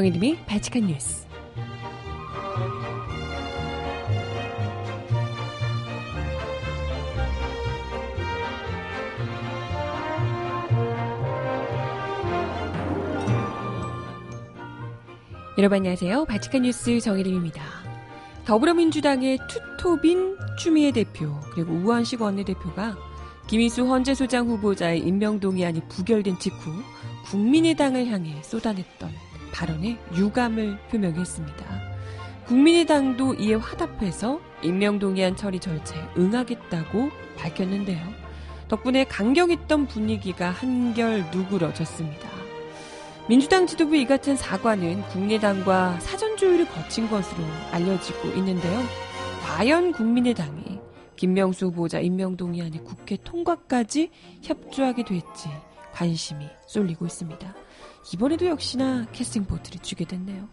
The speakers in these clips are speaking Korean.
정혜림의 발칙한 뉴스. 여러분 안녕하세요. 발칙한 뉴스 정혜림입니다. 더불어민주당의 투톱인 추미애 대표 그리고 우한식 원내대표가 김희수 헌재소장 후보자의 임명동의안이 부결된 직후 국민의당을 향해 쏟아냈던 발언에 유감을 표명했습니다. 국민의당도 이에 화답해서 임명동의안 처리 절차에 응하겠다고 밝혔는데요. 덕분에 강경했던 분위기가 한결 누그러졌습니다. 민주당 지도부 이 같은 사과는 국민의당과 사전 조율을 거친 것으로 알려지고 있는데요. 과연 국민의당이 김명수 후보자 임명동의안의 국회 통과까지 협조하게 될지 관심이 쏠리고 있습니다. 이번에도 역시나 캐스팅 보트를 주게 됐네요.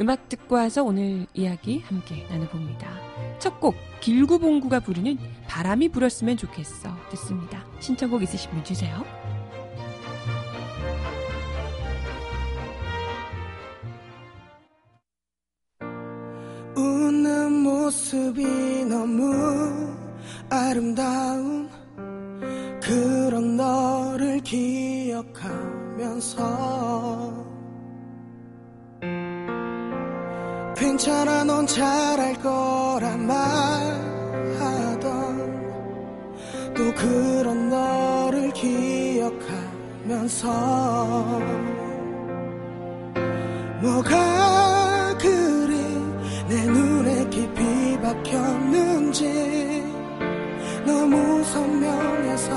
음악 듣고 와서 오늘 이야기 함께 나눠봅니다. 첫 곡 길구봉구가 부르는 바람이 불었으면 좋겠어 듣습니다. 신청곡 있으시면 주세요. 웃는 모습이 너무 아름다운 그런 너를 기억하 면서 괜찮아 넌 잘할 거라 말하던 또 그런 너를 기억하면서 뭐가 그리 내 눈에 깊이 박혔는지 너무 선명해서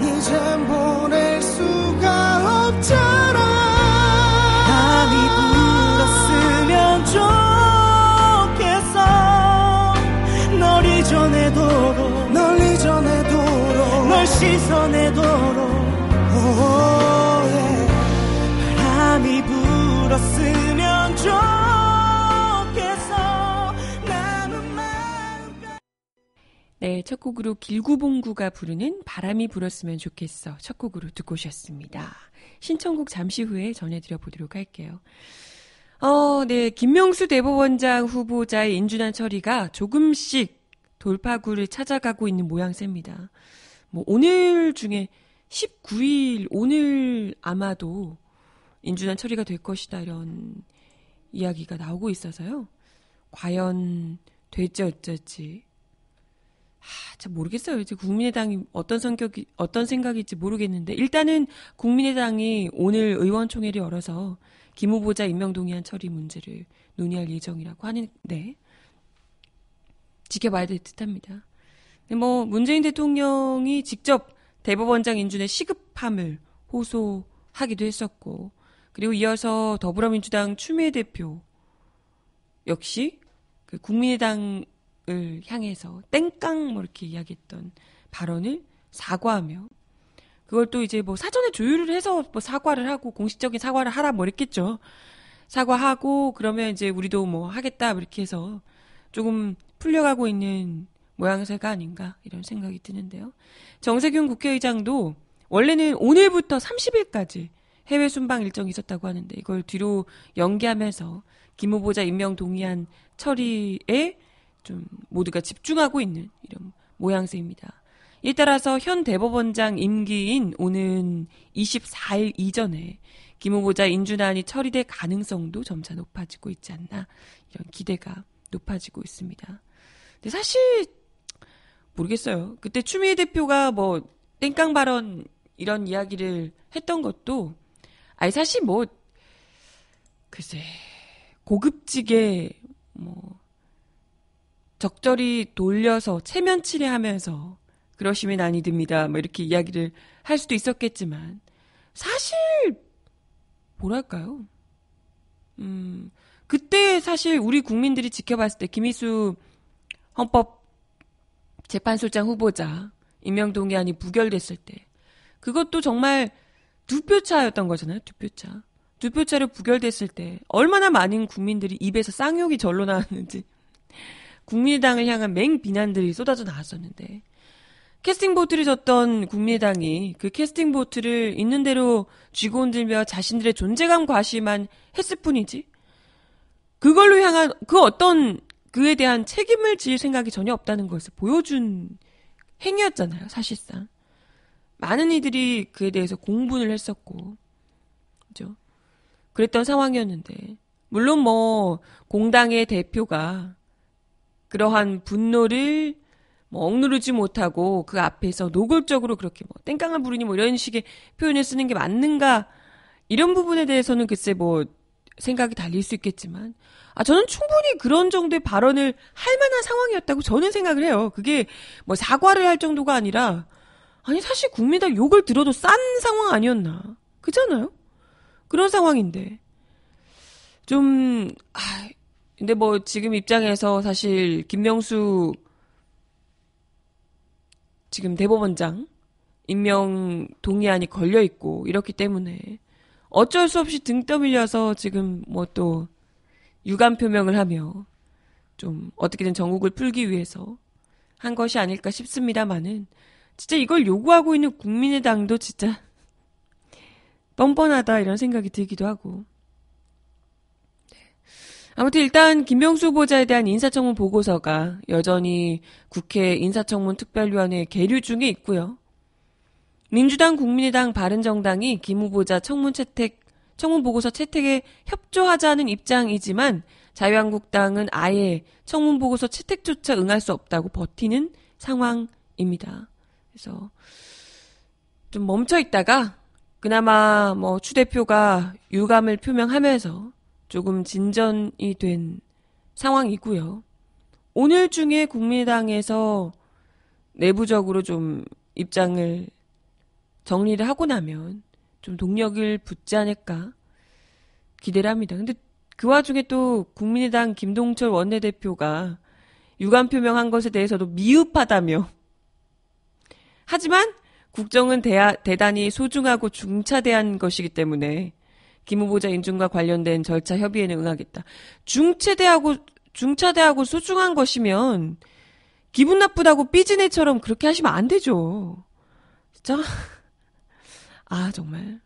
이젠 보 네, 첫 곡으로 길구봉구가 부르는 바람이 불었으면 좋겠어. 첫 곡으로 듣고 오셨습니다. 신청곡 잠시 후에 전해드려 보도록 할게요. 어, 네. 김명수 대법원장 후보자의 인준안 처리가 조금씩 돌파구를 찾아가고 있는 모양새입니다. 뭐, 오늘 중에 19일, 오늘 아마도 인준안 처리가 될 것이다, 이런 이야기가 나오고 있어서요. 과연 될지 어쩔지 하, 참 모르겠어요. 이제 국민의당이 어떤 성격이 어떤 생각일지 모르겠는데 일단은 국민의당이 오늘 의원총회를 열어서 김 후보자 임명 동의안 처리 문제를 논의할 예정이라고 하는데 지켜봐야 될 듯합니다. 뭐 문재인 대통령이 직접 대법원장 인준의 시급함을 호소하기도 했었고 그리고 이어서 더불어민주당 추미애 대표 역시 그 국민의당 을 향해서 땡깡 뭐 이렇게 이야기했던 발언을 사과하며 그걸 또 이제 뭐 사전에 조율을 해서 뭐 사과를 하고 공식적인 사과를 하라 뭐 이랬겠죠. 사과하고 그러면 이제 우리도 뭐 하겠다 뭐 이렇게 해서 조금 풀려가고 있는 모양새가 아닌가 이런 생각이 드는데요. 정세균 국회의장도 원래는 오늘부터 30일까지 해외 순방 일정이 있었다고 하는데 이걸 뒤로 연기하면서 김 후보자 임명 동의안 처리에 좀 모두가 집중하고 있는 이런 모양새입니다. 이에 따라서 현 대법원장 임기인 오는 24일 이전에 김 후보자 인준안이 처리될 가능성도 점차 높아지고 있지 않나 이런 기대가 높아지고 있습니다. 근데 사실 모르겠어요. 그때 추미애 대표가 뭐 땡깡 발언 이런 이야기를 했던 것도 아니 사실 뭐 글쎄 고급지게 뭐 적절히 돌려서 체면 치레하면서 그러시면 아니 듭니다. 뭐 이렇게 이야기를 할 수도 있었겠지만 사실 뭐랄까요? 음, 그때 사실 우리 국민들이 지켜봤을 때 김희수 헌법 재판소장 후보자 임명 동의안이 부결됐을 때 그것도 정말 두 표 차였던 거잖아요. 두 표 차. 두 표 차로 부결됐을 때 얼마나 많은 국민들이 입에서 쌍욕이 절로 나왔는지 국민의당을 향한 맹 비난들이 쏟아져 나왔었는데 캐스팅 보트를 줬던 국민의당이 그 캐스팅 보트를 있는 대로 쥐고 흔들며 자신들의 존재감 과시만 했을 뿐이지. 그걸로 향한 그 어떤 그에 대한 책임을 질 생각이 전혀 없다는 것을 보여준 행위였잖아요, 사실상. 많은 이들이 그에 대해서 공분을 했었고, 그죠? 그랬던 상황이었는데, 물론 뭐, 공당의 대표가 그러한 분노를 뭐 억누르지 못하고 그 앞에서 노골적으로 그렇게 뭐 땡깡을 부리니 뭐 이런 식의 표현을 쓰는 게 맞는가 이런 부분에 대해서는 글쎄 뭐 생각이 달릴 수 있겠지만 아 저는 충분히 그런 정도의 발언을 할 만한 상황이었다고 저는 생각을 해요. 그게 뭐 사과를 할 정도가 아니라 아니 사실 국민당 욕을 들어도 싼 상황 아니었나 그잖아요. 그런 상황인데 좀 아, 근데 뭐 지금 입장에서 사실 김명수 지금 대법원장 임명 동의안이 걸려 있고 이렇기 때문에 어쩔 수 없이 등 떠밀려서 지금 뭐 또 유감 표명을 하며 좀 어떻게든 전국을 풀기 위해서 한 것이 아닐까 싶습니다만은 진짜 이걸 요구하고 있는 국민의당도 진짜 뻔뻔하다 이런 생각이 들기도 하고 아무튼 일단 김명수 후보자에 대한 인사청문 보고서가 여전히 국회 인사청문 특별위원회 계류 중에 있고요. 민주당, 국민의당, 바른정당이 김 후보자 청문 채택, 청문 보고서 채택에 협조하자는 입장이지만 자유한국당은 아예 청문 보고서 채택조차 응할 수 없다고 버티는 상황입니다. 그래서 좀 멈춰 있다가 그나마 뭐 추 대표가 유감을 표명하면서 조금 진전이 된 상황이고요. 오늘 중에 국민당에서 내부적으로 좀 입장을 정리를 하고 나면 좀 동력을 붙지 않을까 기대를 합니다. 근데 그 와중에 또 국민의당 김동철 원내대표가 유감 표명한 것에 대해서도 미흡하다며. 하지만 국정은 대하, 대단히 소중하고 중차대한 것이기 때문에 김 후보자 인준과 관련된 절차 협의에는 응하겠다. 중체대하고 중차대하고 소중한 것이면 기분 나쁘다고 삐지네처럼 그렇게 하시면 안 되죠. 진짜 아 정말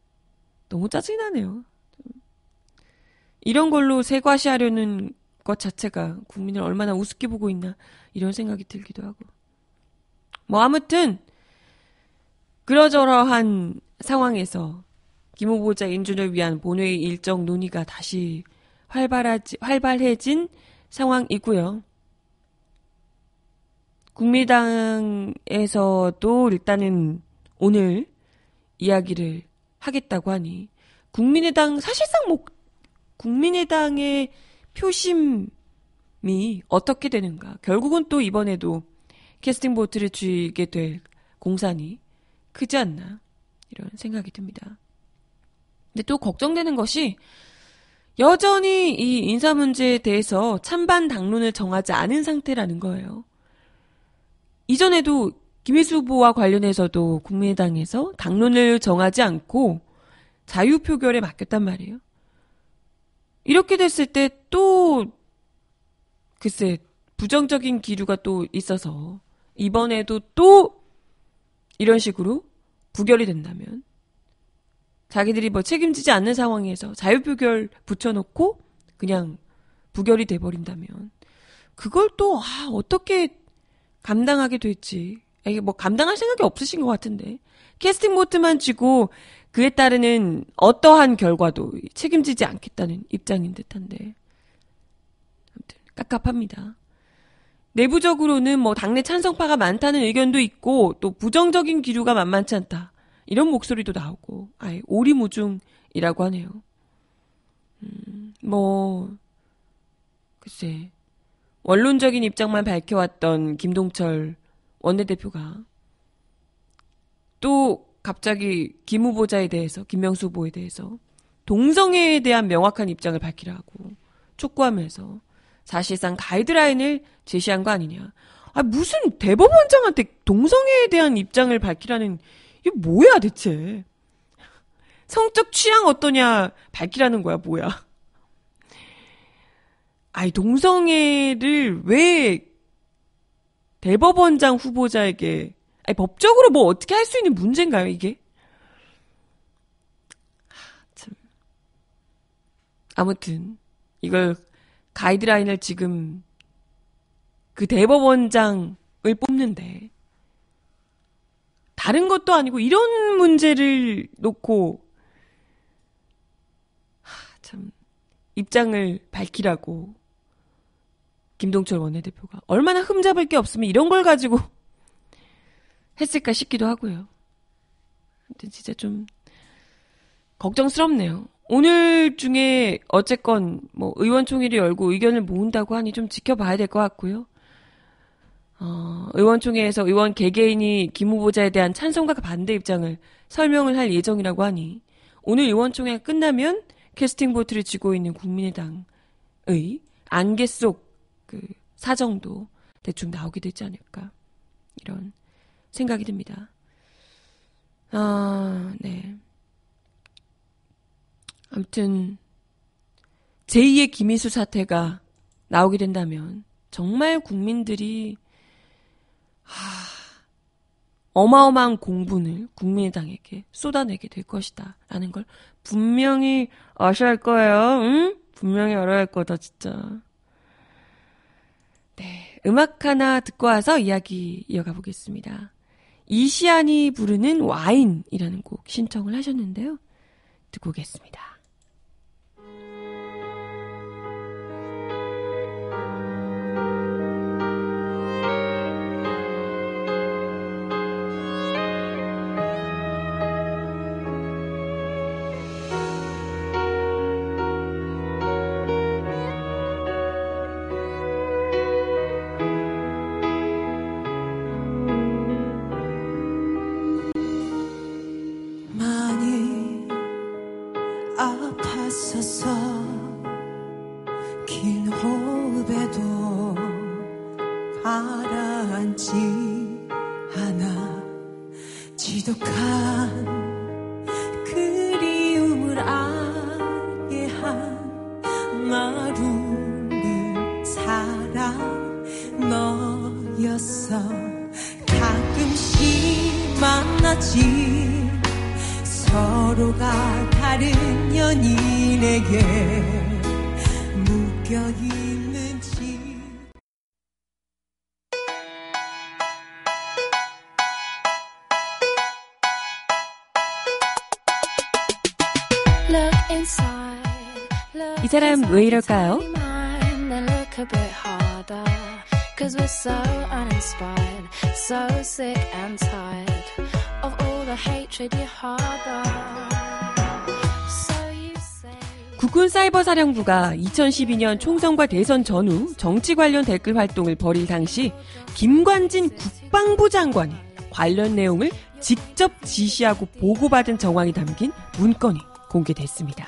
너무 짜증이 나네요. 이런 걸로 세과시하려는 것 자체가 국민을 얼마나 우습게 보고 있나 이런 생각이 들기도 하고 뭐 아무튼 그러저러한 상황에서 김 후보자 인준을 위한 본회의 일정 논의가 다시 활발하지, 활발해진 상황이고요. 국민당에서도 일단은 오늘 이야기를 하겠다고 하니 국민의당 사실상 뭐 국민의당의 표심이 어떻게 되는가 결국은 또 이번에도 캐스팅 보트를 쥐게 될 공산이 크지 않나 이런 생각이 듭니다. 근데 또 걱정되는 것이 여전히 이 인사 문제에 대해서 찬반 당론을 정하지 않은 상태라는 거예요. 이전에도 김혜수 후보와 관련해서도 국민의당에서 당론을 정하지 않고 자유 표결에 맡겼단 말이에요. 이렇게 됐을 때 또 글쎄 부정적인 기류가 또 있어서 이번에도 또 이런 식으로 부결이 된다면 자기들이 뭐 책임지지 않는 상황에서 자유표결 붙여놓고 그냥 부결이 돼버린다면 그걸 또 아, 어떻게 감당하게 될지. 이게 뭐 감당할 생각이 없으신 것 같은데. 캐스팅 보트만 쥐고 그에 따르는 어떠한 결과도 책임지지 않겠다는 입장인 듯한데. 아무튼 깝깝합니다. 내부적으로는 뭐 당내 찬성파가 많다는 의견도 있고 또 부정적인 기류가 만만치 않다. 이런 목소리도 나오고, 아예 오리무중이라고 하네요. 음, 뭐, 글쎄, 원론적인 입장만 밝혀왔던 김동철 원내대표가 또 갑자기 김 후보자에 대해서, 김명수 후보에 대해서 동성애에 대한 명확한 입장을 밝히라고 촉구하면서 사실상 가이드라인을 제시한 거 아니냐. 아, 무슨 대법원장한테 동성애에 대한 입장을 밝히라는 이게 뭐야 대체? 성적 취향 어떠냐 밝히라는 거야 뭐야? 아이 동성애를 왜 대법원장 후보자에게 아니, 법적으로 뭐 어떻게 할 수 있는 문제인가요, 이게? 참. 아무튼, 이걸 가이드라인을 지금 그 대법원장을 뽑는데, 다른 것도 아니고 이런 문제를 놓고, 하, 참, 입장을 밝히라고 김동철 원내대표가 얼마나 흠잡을 게 없으면 이런 걸 가지고 했을까 싶기도 하고요. 아무튼 진짜 좀 걱정스럽네요. 오늘 중에 어쨌건 뭐 의원총회를 열고 의견을 모은다고 하니 좀 지켜봐야 될 것 같고요. 어, 의원총회에서 의원 개개인이 김 후보자에 대한 찬성과 반대 입장을 설명을 할 예정이라고 하니 오늘 의원총회가 끝나면 캐스팅 보트를 쥐고 있는 국민의당의 안개 속 그 사정도 대충 나오게 되지 않을까 이런 생각이 듭니다. 아, 네. 아무튼 제2의 김희수 사태가 나오게 된다면 정말 국민들이 하, 어마어마한 공분을 국민의당에게 쏟아내게 될 것이다. 라는 걸 분명히 아셔야 할 거예요. 응? 분명히 알아야 할 거다, 진짜. 네. 음악 하나 듣고 와서 이야기 이어가 보겠습니다. 이시안이 부르는 와인이라는 곡 신청을 하셨는데요. 듣고 오겠습니다. 만났지 서로가 다른 연인에게 묶여 있는지 이 사람 왜 이럴까요? Cause we're so uninspired, so sick and tired 국군 사이버 사령부가 2012년 총선과 대선 전후 정치 관련 댓글 활동을 벌일 당시 김관진 국방부 장관이 관련 내용을 직접 지시하고 보고받은 정황이 담긴 문건이 공개됐습니다.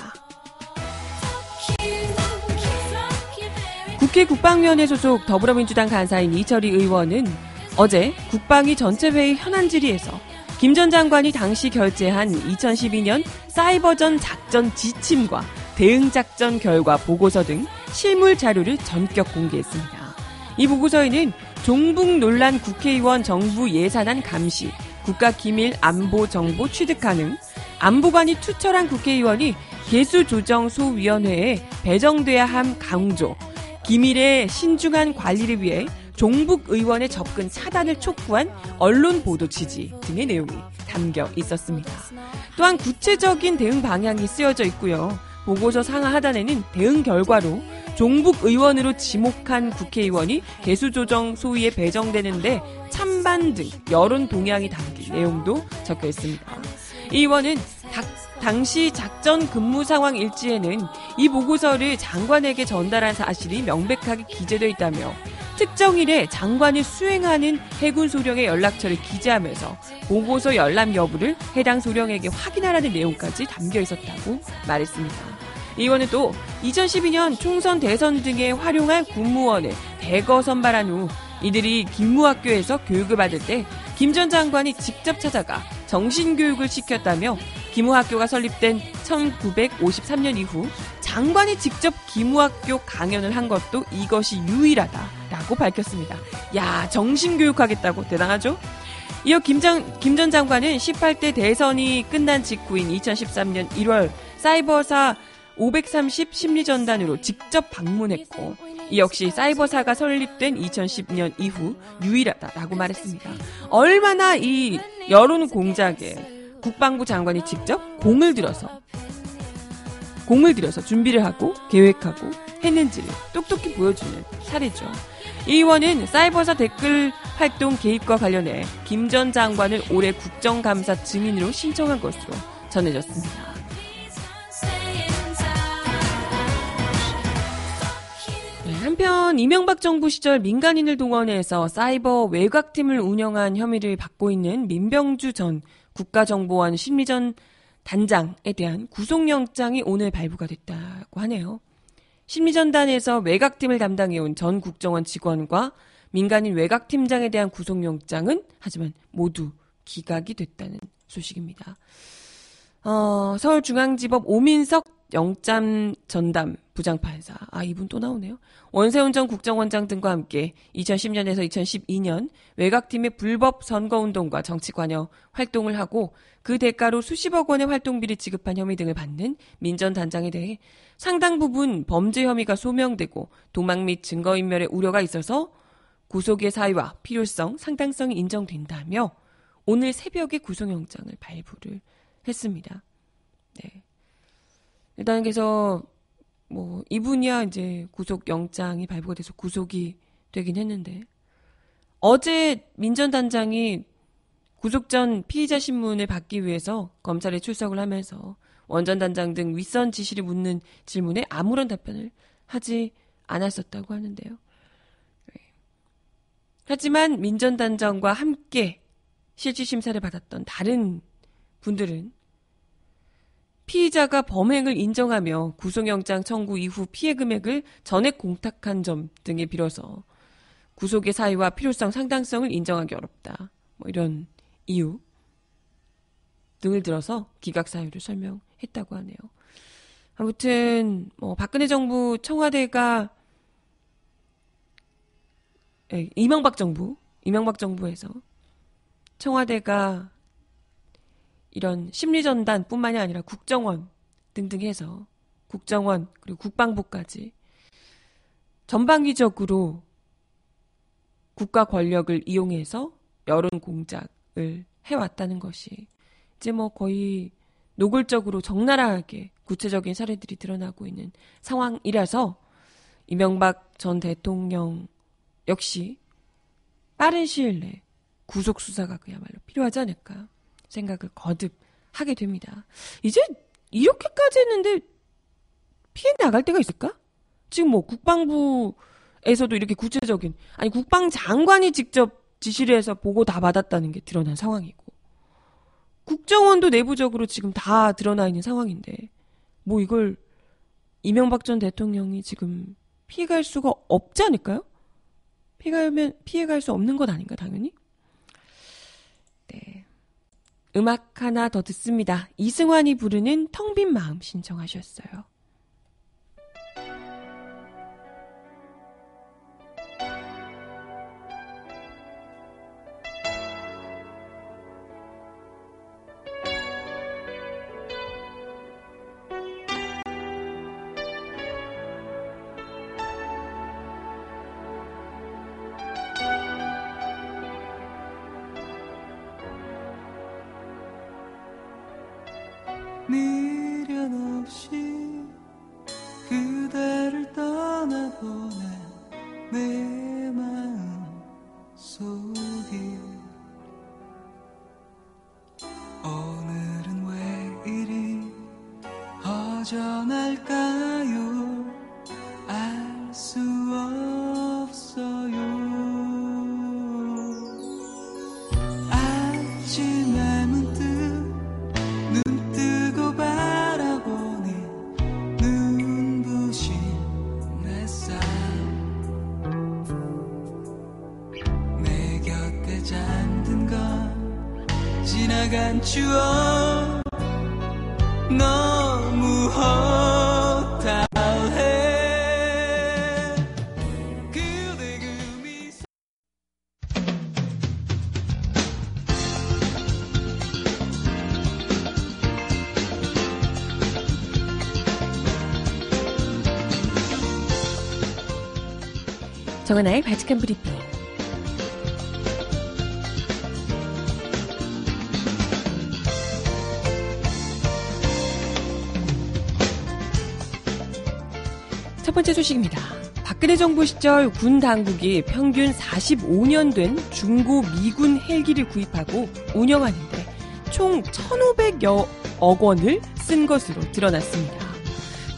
국회 국방위원회 소속 더불어민주당 간사인 이철희 의원은 어제 국방위 전체 회의 현안 질의에서 김 전 장관이 당시 결재한 2012년 사이버전 작전 지침과 대응 작전 결과 보고서 등 실물 자료를 전격 공개했습니다. 이 보고서에는 종북 논란 국회의원 정부 예산안 감시, 국가기밀 안보 정보 취득 가능, 안보관이 투철한 국회의원이 개수조정소위원회에 배정돼야 함 강조, 기밀의 신중한 관리를 위해 종북 의원의 접근 차단을 촉구한 언론 보도 취지 등의 내용이 담겨 있었습니다. 또한 구체적인 대응 방향이 쓰여져 있고요. 보고서 상하 하단에는 대응 결과로 종북 의원으로 지목한 국회의원이 개수 조정 소위에 배정되는데 찬반 등 여론 동향이 담긴 내용도 적혀 있습니다. 이 의원은 닭, 당시 작전 근무 상황 일지에는 이 보고서를 장관에게 전달한 사실이 명백하게 기재되어 있다며 특정일에 장관이 수행하는 해군 소령의 연락처를 기재하면서 보고서 열람 여부를 해당 소령에게 확인하라는 내용까지 담겨 있었다고 말했습니다. 이 의원은 또 2012년 총선 대선 등에 활용한 군무원을 대거 선발한 후 이들이 기무학교에서 교육을 받을 때 김 전 장관이 직접 찾아가 정신교육을 시켰다며 기무학교가 설립된 1953년 이후 장관이 직접 기무학교 강연을 한 것도 이것이 유일하다라고 밝혔습니다. 야, 정신교육하겠다고 대단하죠? 이어 김전, 김전 장관은 18대 대선이 끝난 직후인 2013년 1월 사이버사 530 심리전단으로 직접 방문했고 이 역시 사이버사가 설립된 2010년 이후 유일하다라고 말했습니다. 얼마나 이 여론 공작에 국방부 장관이 직접 공을 들여서 공을 들여서 준비를 하고 계획하고 했는지를 똑똑히 보여주는 사례죠. 이 의원은 사이버사 댓글 활동 개입과 관련해 김 전 장관을 올해 국정감사 증인으로 신청한 것으로 전해졌습니다. 네, 한편 이명박 정부 시절 민간인을 동원해서 사이버 외곽팀을 운영한 혐의를 받고 있는 민병주 전 국가정보원 심리전 단장에 대한 구속영장이 오늘 발부가 됐다고 하네요. 심리전단에서 외곽팀을 담당해온 전 국정원 직원과 민간인 외곽팀장에 대한 구속영장은 하지만 모두 기각이 됐다는 소식입니다. 어, 서울중앙지법 오민석 영장 전담 부장판사. 아, 이분 또 나오네요. 원세훈 전 국정원장 등과 함께 2010년에서 2012년 외곽팀의 불법 선거운동과 정치관여 활동을 하고 그 대가로 수십억 원의 활동비를 지급한 혐의 등을 받는 민전 단장에 대해 상당 부분 범죄 혐의가 소명되고 도망 및 증거인멸의 우려가 있어서 구속의 사유와 필요성, 상당성이 인정된다며 오늘 새벽에 구속영장을 발부를 했습니다. 네. 일단 그래서 뭐 이분이야 이제 구속 영장이 발부가 돼서 구속이 되긴 했는데 어제 민전 단장이 구속 전 피의자 신문을 받기 위해서 검찰에 출석을 하면서 원전 단장 등 윗선 지시를 묻는 질문에 아무런 답변을 하지 않았었다고 하는데요. 네. 하지만 민전 단장과 함께 실질 심사를 받았던 다른 분들은 피의자가 범행을 인정하며 구속영장 청구 이후 피해 금액을 전액 공탁한 점 등에 빌어서 구속의 사유와 필요성, 상당성을 인정하기 어렵다. 뭐 이런 이유 등을 들어서 기각 사유를 설명했다고 하네요. 아무튼 뭐 박근혜 정부 청와대가 예, 이명박 정부, 이명박 정부에서 청와대가 이런 심리전단뿐만이 아니라 국정원 등등 해서 국정원 그리고 국방부까지 전방위적으로 국가 권력을 이용해서 여론 공작을 해왔다는 것이 이제 뭐 거의 노골적으로 적나라하게 구체적인 사례들이 드러나고 있는 상황이라서 이명박 전 대통령 역시 빠른 시일 내 구속 수사가 그야말로 필요하지 않을까 생각을 거듭 하게 됩니다. 이제 이렇게까지 했는데 피해 나갈 때가 있을까? 지금 뭐 국방부에서도 이렇게 구체적인 아니 국방장관이 직접 지시를 해서 보고 다 받았다는 게 드러난 상황이고 국정원도 내부적으로 지금 다 드러나 있는 상황인데 뭐 이걸 이명박 전 대통령이 지금 피해갈 수가 없지 않을까요? 피해가면 피해갈 수 없는 것 아닌가 당연히. 네. 음악 하나 더 듣습니다. 이승환이 부르는 텅 빈 마음 신청하셨어요. 추억 너무 허탈해. 그대 그미 정은아의 바칙한 브리핑. 첫 번째 소식입니다. 박근혜 정부 시절 군 당국이 평균 45년 된 중고 미군 헬기를 구입하고 운영하는데 총 1,500여 억 원을 쓴 것으로 드러났습니다.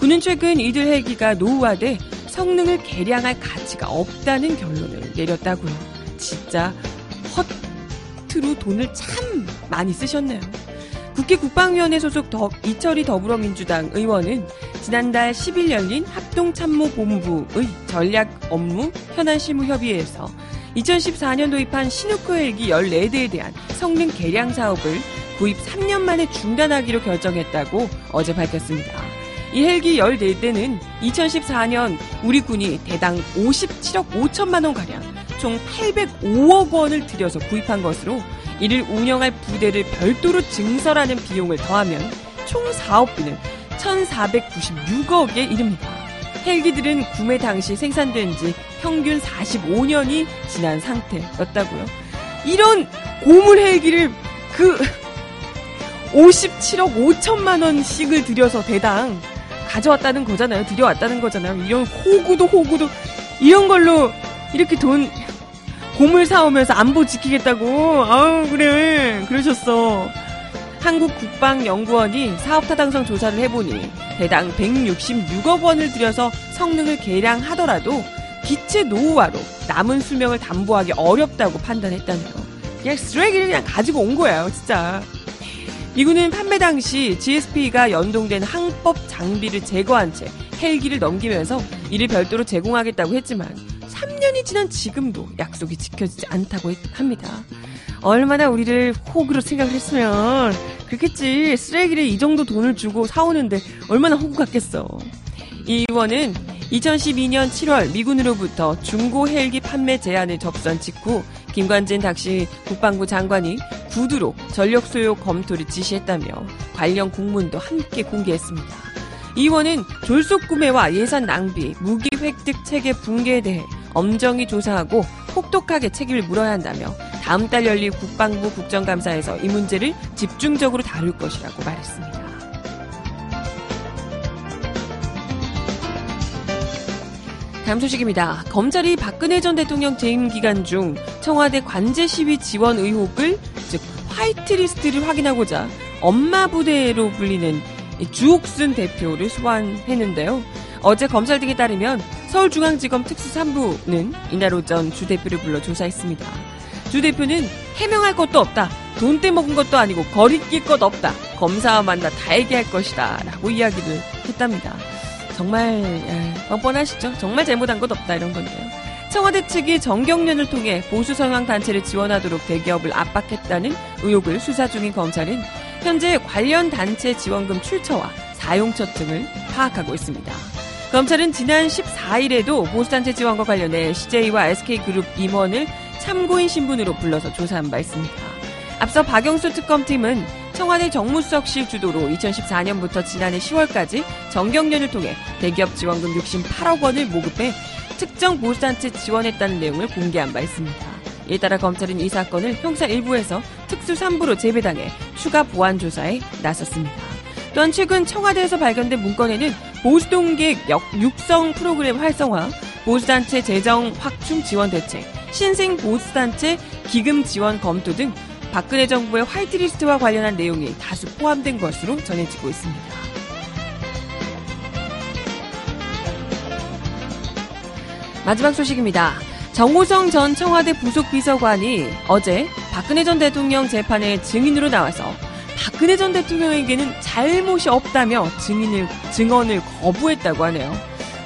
군은 최근 이들 헬기가 노후화돼 성능을 개량할 가치가 없다는 결론을 내렸다고요. 진짜 허투루 돈을 참 많이 쓰셨네요. 국회 국방위원회 소속 더, 이철희 더불어민주당 의원은 지난달 10일 열린 합동참모본부의 전략 업무 현안 실무 협의회에서 2014년 도입한 신우크 헬기 14대에 대한 성능 개량 사업을 구입 3년 만에 중단하기로 결정했다고 어제 밝혔습니다. 이 헬기 14대는 2014년 우리 군이 대당 57억 5천만 원 가량 총 805억 원을 들여서 구입한 것으로 이를 운영할 부대를 별도로 증설하는 비용을 더하면 총 사업비는 1,496억에 이릅니다. 헬기들은 구매 당시 생산된 지 평균 45년이 지난 상태였다고요. 이런 고물 헬기를 그 57억 5천만 원씩을 들여서 대당 가져왔다는 거잖아요. 들여왔다는 거잖아요. 이런 호구도 호구도 이런 걸로 이렇게 돈 고물 사오면서 안보 지키겠다고. 아우 그래 그러셨어. 한국국방연구원이 사업타 당성 조사를 해보니 대당 166억 원을 들여서 성능을 개량하더라도 기체 노후화로 남은 수명을 담보하기 어렵다고 판단했다네요. 그냥 쓰레기를 그냥 가지고 온 거예요, 진짜. 미군은 판매 당시 GSP가 연동된 항법 장비를 제거한 채 헬기를 넘기면서 이를 별도로 제공하겠다고 했지만 3년이 지난 지금도 약속이 지켜지지 않다고 합니다. 얼마나 우리를 호구로 생각을 했으면 그렇겠지. 쓰레기를 이 정도 돈을 주고 사오는데 얼마나 호구 같겠어. 이 의원은 2012년 7월 미군으로부터 중고 헬기 판매 제안을 접수한 직후 김관진 당시 국방부 장관이 구두로 전력 소요 검토를 지시했다며 관련 공문도 함께 공개했습니다. 이 의원은 졸속 구매와 예산 낭비, 무기 획득 체계 붕괴에 대해 엄정히 조사하고 혹독하게 책임을 물어야 한다며 다음 달 열릴 국방부 국정감사에서 이 문제를 집중적으로 다룰 것이라고 말했습니다. 다음 소식입니다. 검찰이 박근혜 전 대통령 재임 기간 중 청와대 관제 시위 지원 의혹을 즉 화이트리스트를 확인하고자 엄마 부대로 불리는 주옥순 대표를 소환했는데요. 어제 검찰 등에 따르면 서울중앙지검 특수 3부는 이날 오전 주 대표를 불러 조사했습니다. 주 대표는 해명할 것도 없다. 돈 떼먹은 것도 아니고 거리낄 것 없다. 검사와 만나 다 얘기할 것이다. 라고 이야기를 했답니다. 정말 예, 뻔뻔하시죠? 정말 잘못한 것 없다 이런 건데요. 청와대 측이 정경련을 통해 보수 성향 단체를 지원하도록 대기업을 압박했다는 의혹을 수사 중인 검찰은 현재 관련 단체 지원금 출처와 사용처 등을 파악하고 있습니다. 검찰은 지난 14일에도 보수단체 지원과 관련해 CJ와 SK그룹 임원을 참고인 신분으로 불러서 조사한 바 있습니다. 앞서 박영수 특검팀은 청와대 정무수석실 주도로 2014년부터 지난해 10월까지 정경련을 통해 대기업 지원금 68억 원을 모급해 특정 보수단체 지원했다는 내용을 공개한 바 있습니다. 이에 따라 검찰은 이 사건을 형사 1부에서 특수 3부로 재배당해 추가 보완 조사에 나섰습니다. 또한 최근 청와대에서 발견된 문건에는 보수동객 육성 프로그램 활성화, 보수단체 재정 확충 지원 대책, 신생 보수단체 기금 지원 검토 등 박근혜 정부의 화이트리스트와 관련한 내용이 다수 포함된 것으로 전해지고 있습니다. 마지막 소식입니다. 정호성 전 청와대 부속 비서관이 어제 박근혜 전 대통령 재판에 증인으로 나와서 박근혜 전 대통령에게는 잘못이 없다며 증인을 증언을 거부했다고 하네요.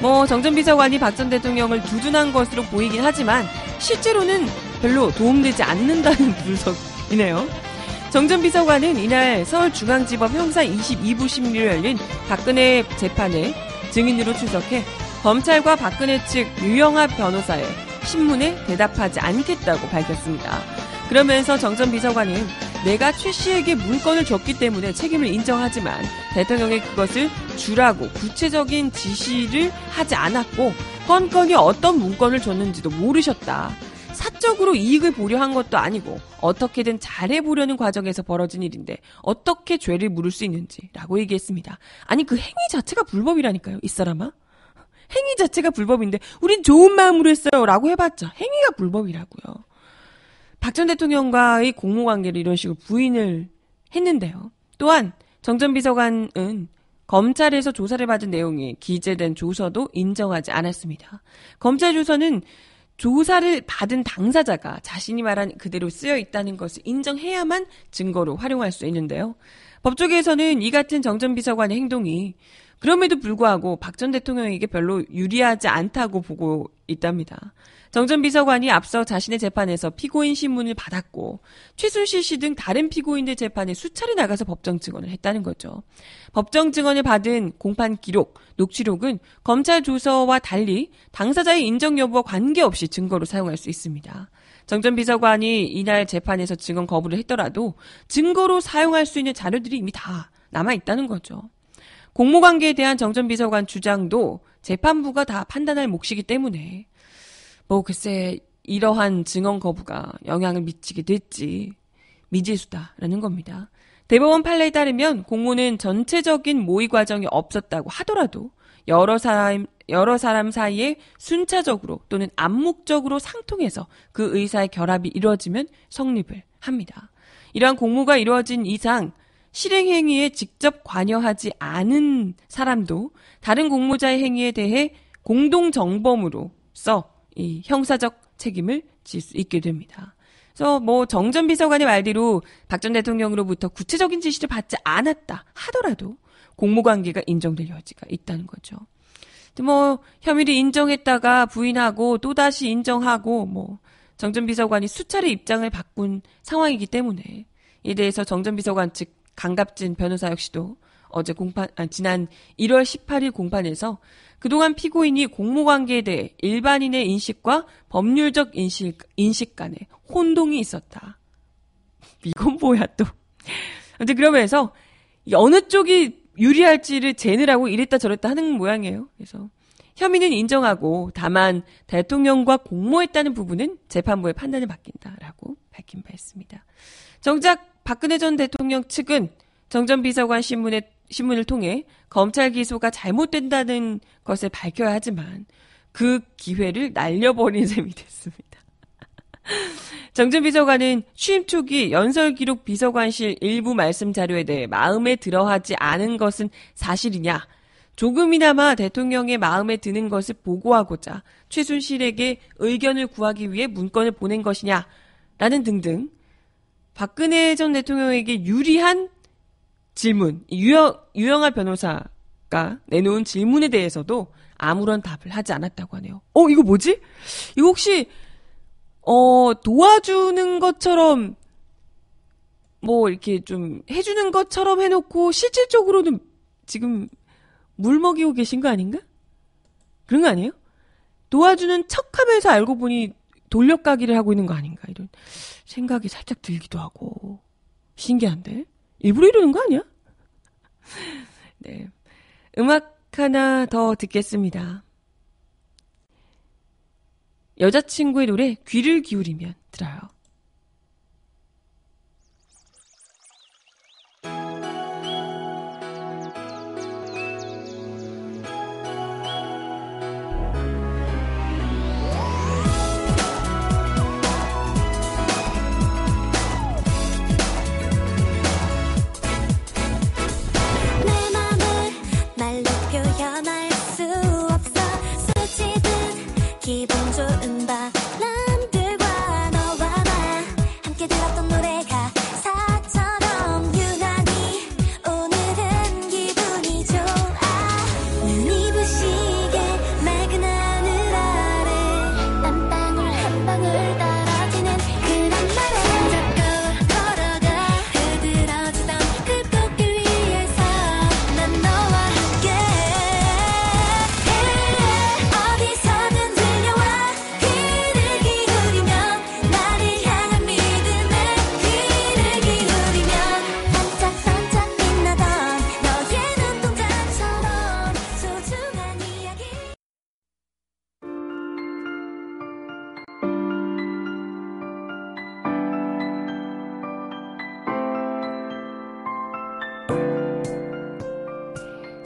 뭐 정 전 비서관이 박 전 대통령을 두둔한 것으로 보이긴 하지만 실제로는 별로 도움되지 않는다는 분석이네요. 정전 비서관은 이날 서울중앙지법 형사 22부 심리를 열린 박근혜 재판에 증인으로 출석해 검찰과 박근혜 측 유영아 변호사의 신문에 대답하지 않겠다고 밝혔습니다. 그러면서 정전 비서관은 내가 최 씨에게 문건을 줬기 때문에 책임을 인정하지만 대통령이 그것을 주라고 구체적인 지시를 하지 않았고 건건이 어떤 문건을 줬는지도 모르셨다. 사적으로 이익을 보려 한 것도 아니고 어떻게든 잘해보려는 과정에서 벌어진 일인데 어떻게 죄를 물을 수 있는지라고 얘기했습니다. 아니 그 행위 자체가 불법이라니까요, 이 사람아. 행위 자체가 불법인데 우린 좋은 마음으로 했어요라고 해봤자 행위가 불법이라고요. 박 전 대통령과의 공모 관계를 이런 식으로 부인을 했는데요. 또한 정 전 비서관은 검찰에서 조사를 받은 내용이 기재된 조서도 인정하지 않았습니다. 검찰 조서는 조사를 받은 당사자가 자신이 말한 그대로 쓰여 있다는 것을 인정해야만 증거로 활용할 수 있는데요. 법조계에서는 이 같은 정전 비서관의 행동이 그럼에도 불구하고 박 전 대통령에게 별로 유리하지 않다고 보고 있답니다. 정전 비서관이 앞서 자신의 재판에서 피고인 신문을 받았고 최순실 씨 등 다른 피고인들 재판에 수차례 나가서 법정 증언을 했다는 거죠. 법정 증언을 받은 공판 기록, 녹취록은 검찰 조서와 달리 당사자의 인정 여부와 관계없이 증거로 사용할 수 있습니다. 정전 비서관이 이날 재판에서 증언 거부를 했더라도 증거로 사용할 수 있는 자료들이 이미 다 남아 있다는 거죠. 공모 관계에 대한 정전 비서관 주장도 재판부가 다 판단할 몫이기 때문에 뭐 글쎄 이러한 증언 거부가 영향을 미치게 됐지 미지수다라는 겁니다. 대법원 판례에 따르면 공모는 전체적인 모의 과정이 없었다고 하더라도 여러 사람 여러 사람 사이에 순차적으로 또는 암묵적으로 상통해서 그 의사의 결합이 이루어지면 성립을 합니다. 이러한 공모가 이루어진 이상 실행 행위에 직접 관여하지 않은 사람도 다른 공모자의 행위에 대해 공동 정범으로써 이 형사적 책임을 질 수 있게 됩니다. 그래서 뭐 정전 비서관의 말대로 박 전 대통령으로부터 구체적인 지시를 받지 않았다 하더라도 공모 관계가 인정될 여지가 있다는 거죠. 뭐 혐의를 인정했다가 부인하고 또 다시 인정하고 뭐 정전 비서관이 수차례 입장을 바꾼 상황이기 때문에 이에 대해서 정전 비서관 측 강갑진 변호사 역시도 어제 공판 아, 지난 1월 18일 공판에서 그동안 피고인이 공모관계에 대해 일반인의 인식과 법률적 인식, 인식 간에 혼동이 있었다. 이건 뭐야 또. 근데 그러면서 어느 쪽이 유리할지를 재느라고 이랬다 저랬다 하는 모양이에요. 그래서 혐의는 인정하고 다만 대통령과 공모했다는 부분은 재판부의 판단을 맡긴다라고 밝힌 바 있습니다. 정작 박근혜 전 대통령 측은 정전 비서관 신문에 신문을 통해 검찰 기소가 잘못된다는 것을 밝혀야 하지만 그 기회를 날려버린 셈이 됐습니다. 정준 비서관은 취임 초기 연설 기록 비서관실 일부 말씀 자료에 대해 마음에 들어하지 않은 것은 사실이냐? 조금이나마 대통령의 마음에 드는 것을 보고하고자 최순실에게 의견을 구하기 위해 문건을 보낸 것이냐? 라는 등등 박근혜 전 대통령에게 유리한 질문, 유영, 유영아 변호사가 내놓은 질문에 대해서도 아무런 답을 하지 않았다고 하네요. 어, 이거 뭐지? 이거 혹시, 어, 도와주는 것처럼, 뭐, 이렇게 좀 해주는 것처럼 해놓고, 실질적으로는 지금 물 먹이고 계신 거 아닌가? 그런 거 아니에요? 도와주는 척 하면서 알고 보니 돌려가기를 하고 있는 거 아닌가? 이런 생각이 살짝 들기도 하고. 신기한데? 일부러 이러는 거 아니야? 네. 음악 하나 더 듣겠습니다. 여자친구의 노래 귀를 기울이면 들어요.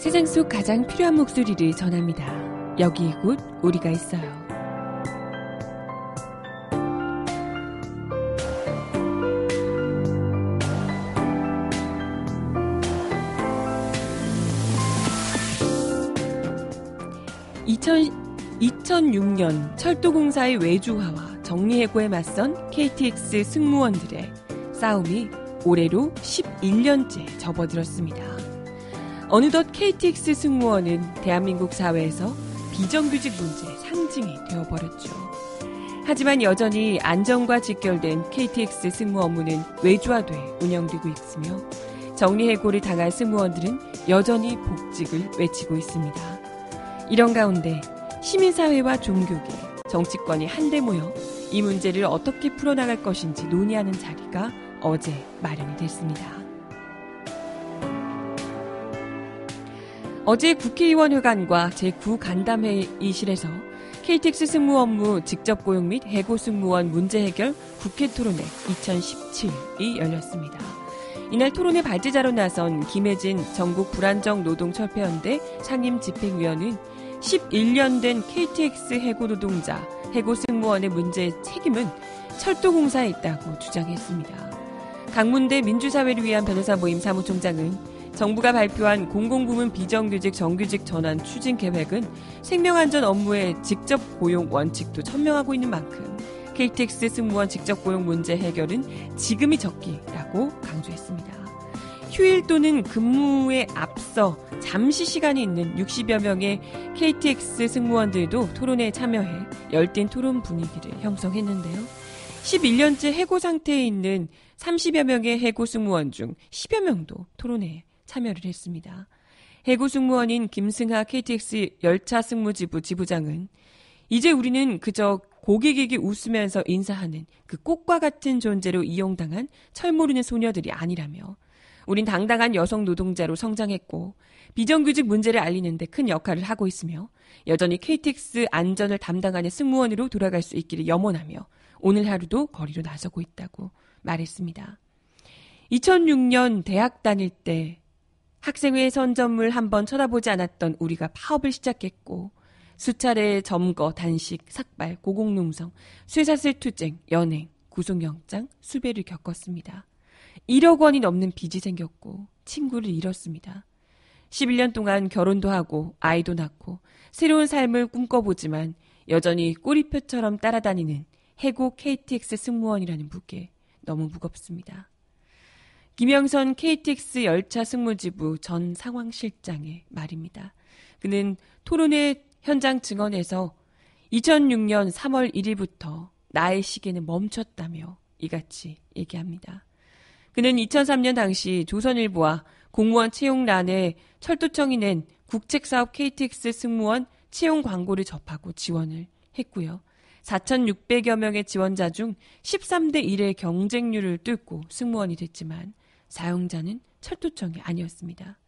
세상 속 가장 필요한 목소리를 전합니다. 여기 이곳 우리가 있어요. (2000) 2006년 철도공사의 외주화와 정리해고에 맞선 KTX 승무원들의 싸움이 올해로 11년째 접어들었습니다. 어느덧 KTX 승무원은 대한민국 사회에서 비정규직 문제의 상징이 되어버렸죠. 하지만 여전히 안전과 직결된 KTX 승무 업무는 외주화돼 운영되고 있으며 정리해고를 당한 승무원들은 여전히 복직을 외치고 있습니다. 이런 가운데 시민사회와 종교계, 정치권이 한데 모여 이 문제를 어떻게 풀어나갈 것인지 논의하는 자리가 어제 마련이 됐습니다. 어제 국회의원 회관과 제9간담회의실에서 KTX 승무 업무 직접 고용 및 해고 승무원 문제 해결 국회 토론회 2017이 열렸습니다. 이날 토론회 발제자로 나선 김혜진 전국 불안정 노동 철폐연대 상임 집행위원은 11년 된 KTX 해고 노동자, 해고 승무원의 문제의 책임은 철도공사에 있다고 주장했습니다. 강문대 민주사회를 위한 변호사 모임 사무총장은 정부가 발표한 공공부문 비정규직 정규직 전환 추진 계획은 생명안전 업무의 직접 고용 원칙도 천명하고 있는 만큼 KTX 승무원 직접 고용 문제 해결은 지금이 적기라고 강조했습니다. 휴일 또는 근무에 앞서 잠시 시간이 있는 60여 명의 KTX 승무원들도 토론에 참여해 열띤 토론 분위기를 형성했는데요. 11년째 해고 상태에 있는 30여 명의 해고 승무원 중 10여 명도 토론에 참여를 했습니다. 해고 승무원인 김승하 KTX 열차 승무지부 지부장은 이제 우리는 그저 고객에게 웃으면서 인사하는 그 꽃과 같은 존재로 이용당한 철 모르는 소녀들이 아니라며 우린 당당한 여성 노동자로 성장했고 비정규직 문제를 알리는데 큰 역할을 하고 있으며 여전히 KTX 안전을 담당하는 승무원으로 돌아갈 수 있기를 염원하며 오늘 하루도 거리로 나서고 있다고 말했습니다. 2006년 대학 다닐 때 학생회 선전물 한 번 쳐다보지 않았던 우리가 파업을 시작했고 수차례 점거, 단식, 삭발, 고공농성, 쇠사슬 투쟁, 연행, 구속영장, 수배를 겪었습니다. 1억 원이 넘는 빚이 생겼고 친구를 잃었습니다. 11년 동안 결혼도 하고 아이도 낳고 새로운 삶을 꿈꿔보지만 여전히 꼬리표처럼 따라다니는 해고 KTX 승무원이라는 무게 너무 무겁습니다. 김영선 KTX 열차 승무지부 전 상황실장의 말입니다. 그는 토론회 현장 증언에서 2006년 3월 1일부터 나의 시계는 멈췄다며 이같이 얘기합니다. 그는 2003년 당시 조선일보와 공무원 채용란에 철도청이 낸 국책사업 KTX 승무원 채용 광고를 접하고 지원을 했고요. 4,600여 명의 지원자 중 13대 1의 경쟁률을 뚫고 승무원이 됐지만 사용자는 철도청이 아니었습니다.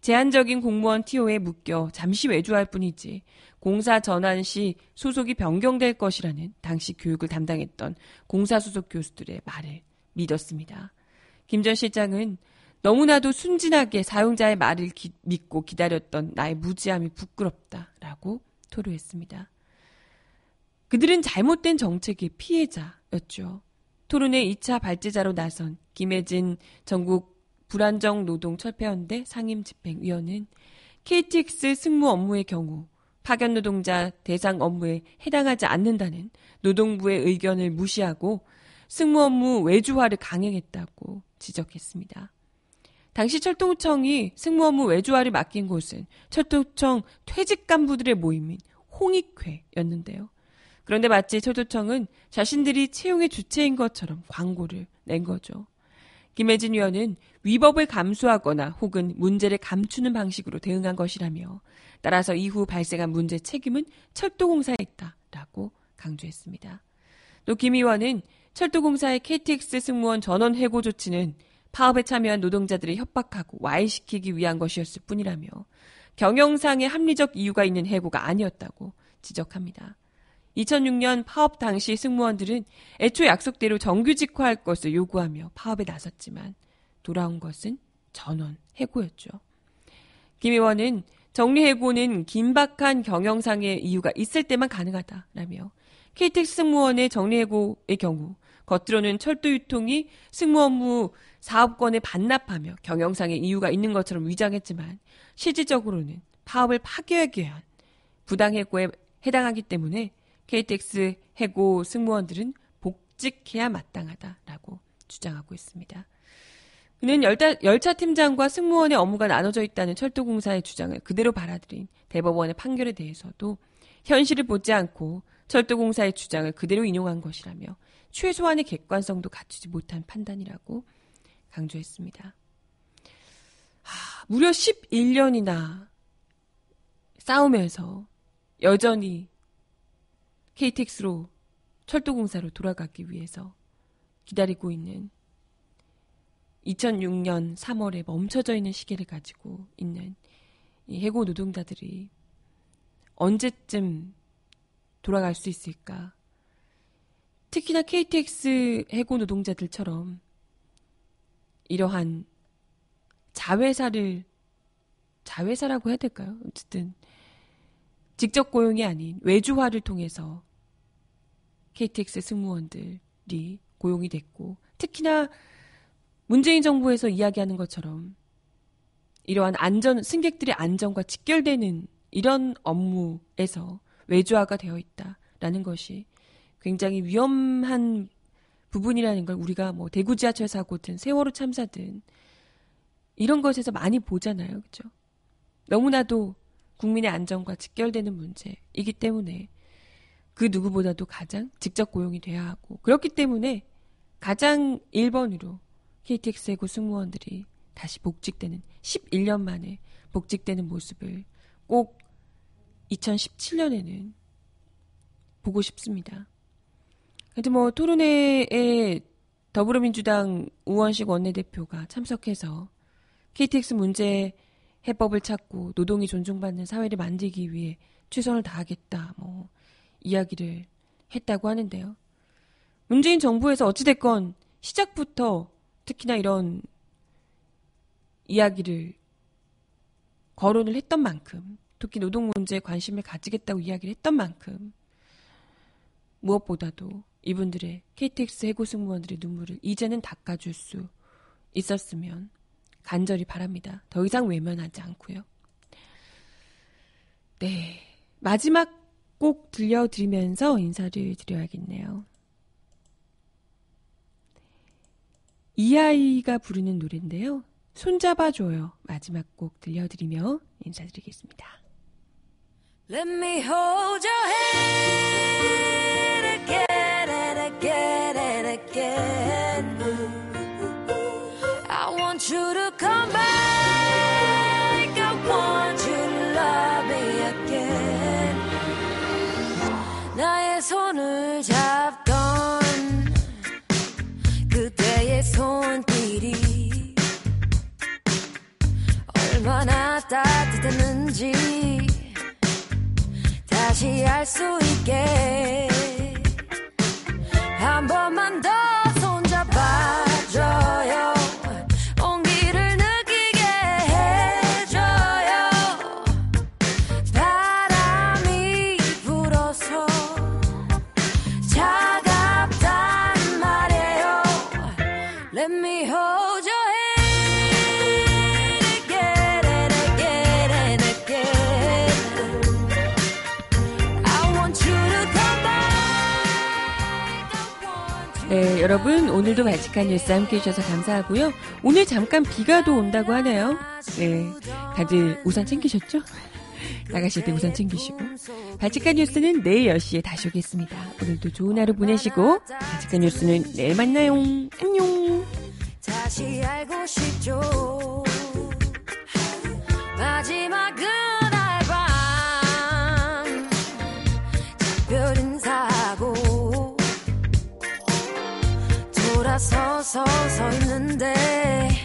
제한적인 공무원 TO에 묶여 잠시 외주할 뿐이지 공사 전환 시 소속이 변경될 것이라는 당시 교육을 담당했던 공사 소속 교수들의 말을 믿었습니다. 김 전 실장은 너무나도 순진하게 사용자의 말을 기, 믿고 기다렸던 나의 무지함이 부끄럽다라고 토로했습니다. 그들은 잘못된 정책의 피해자였죠. 토론회 2차 발제자로 나선 김혜진 전국 불안정 노동 철폐연대 상임 집행위원은 KTX 승무 업무의 경우 파견 노동자 대상 업무에 해당하지 않는다는 노동부의 의견을 무시하고 승무 업무 외주화를 강행했다고 지적했습니다. 당시 철도청이 승무 업무 외주화를 맡긴 곳은 철도청 퇴직 간부들의 모임인 홍익회였는데요. 그런데 마치 철도청은 자신들이 채용의 주체인 것처럼 광고를 낸 거죠. 김혜진 위원은 위법을 감수하거나 혹은 문제를 감추는 방식으로 대응한 것이라며 따라서 이후 발생한 문제 책임은 철도공사에 있다라고 강조했습니다. 또 김 의원은 철도공사의 KTX 승무원 전원 해고 조치는 파업에 참여한 노동자들을 협박하고 와해시키기 위한 것이었을 뿐이라며 경영상의 합리적 이유가 있는 해고가 아니었다고 지적합니다. 2006년 파업 당시 승무원들은 애초 약속대로 정규직화할 것을 요구하며 파업에 나섰지만 돌아온 것은 전원 해고였죠. 김 의원은 정리해고는 긴박한 경영상의 이유가 있을 때만 가능하다라며 KTX 승무원의 정리해고의 경우 겉으로는 철도 유통이 승무 업무 사업권을 반납하며 경영상의 이유가 있는 것처럼 위장했지만 실질적으로는 파업을 파괴하기 위한 부당해고에 해당하기 때문에 KTX 해고 승무원들은 복직해야 마땅하다라고 주장하고 있습니다. 그는 열차, 열차 팀장과 승무원의 업무가 나눠져 있다는 철도공사의 주장을 그대로 받아들인 대법원의 판결에 대해서도 현실을 보지 않고 철도공사의 주장을 그대로 인용한 것이라며 최소한의 객관성도 갖추지 못한 판단이라고 강조했습니다. 하, 무려 11년이나 싸우면서 여전히 KTX로 철도공사로 돌아가기 위해서 기다리고 있는 2006년 3월에 멈춰져 있는 시계를 가지고 있는 이 해고 노동자들이 언제쯤 돌아갈 수 있을까? 특히나 KTX 해고 노동자들처럼 이러한 자회사를 자회사라고 해야 될까요? 어쨌든 직접 고용이 아닌 외주화를 통해서 KTX 승무원들이 고용이 됐고 특히나 문재인 정부에서 이야기하는 것처럼 이러한 안전 승객들의 안전과 직결되는 이런 업무에서 외주화가 되어 있다라는 것이 굉장히 위험한 부분이라는 걸 우리가 뭐 대구 지하철 사고든 세월호 참사든 이런 것에서 많이 보잖아요. 그렇죠? 너무나도 국민의 안전과 직결되는 문제이기 때문에 그 누구보다도 가장 직접 고용이 돼야 하고 그렇기 때문에 가장 1번으로 KTX 해고 승무원들이 다시 복직되는 11년 만에 복직되는 모습을 꼭 2017년에는 보고 싶습니다. 하여튼 뭐 토론회에 더불어민주당 우원식 원내대표가 참석해서 KTX 문제 해법을 찾고 노동이 존중받는 사회를 만들기 위해 최선을 다하겠다 뭐 이야기를 했다고 하는데요. 문재인 정부에서 어찌됐건 시작부터 특히나 이런 이야기를 거론을 했던 만큼 특히 노동 문제에 관심을 가지겠다고 이야기를 했던 만큼 무엇보다도 이분들의 KTX 해고 승무원들의 눈물을 이제는 닦아줄 수 있었으면 간절히 바랍니다. 더 이상 외면하지 않고요. 네. 마지막 곡 들려드리면서 인사를 드려야겠네요. 이 아이가 부르는 노래인데요. 손잡아줘요. 마지막 곡 들려드리며 인사드리겠습니다. Let me hold your hand again and again and again. 따뜻했는지 다시 알 수 있게. 한 번만 더 손잡아줘요. 온기를 느끼게 해줘요. 바람이 불어서 차갑단 말이에요. Let me hold 네, 여러분 오늘도 발칙한 뉴스 함께 해 주셔서 감사하고요. 오늘 잠깐 비가 또 온다고 하네요. 네, 다들 우산 챙기셨죠? 나가실 때 우산 챙기시고. 발칙한 뉴스는 내일 10시에 다시 오겠습니다. 오늘도 좋은 하루 보내시고 발칙한 뉴스는 내일 만나요. 안녕. 다시 알고 싶죠. 마지막 그 인사하고 돌아서서 서 있는데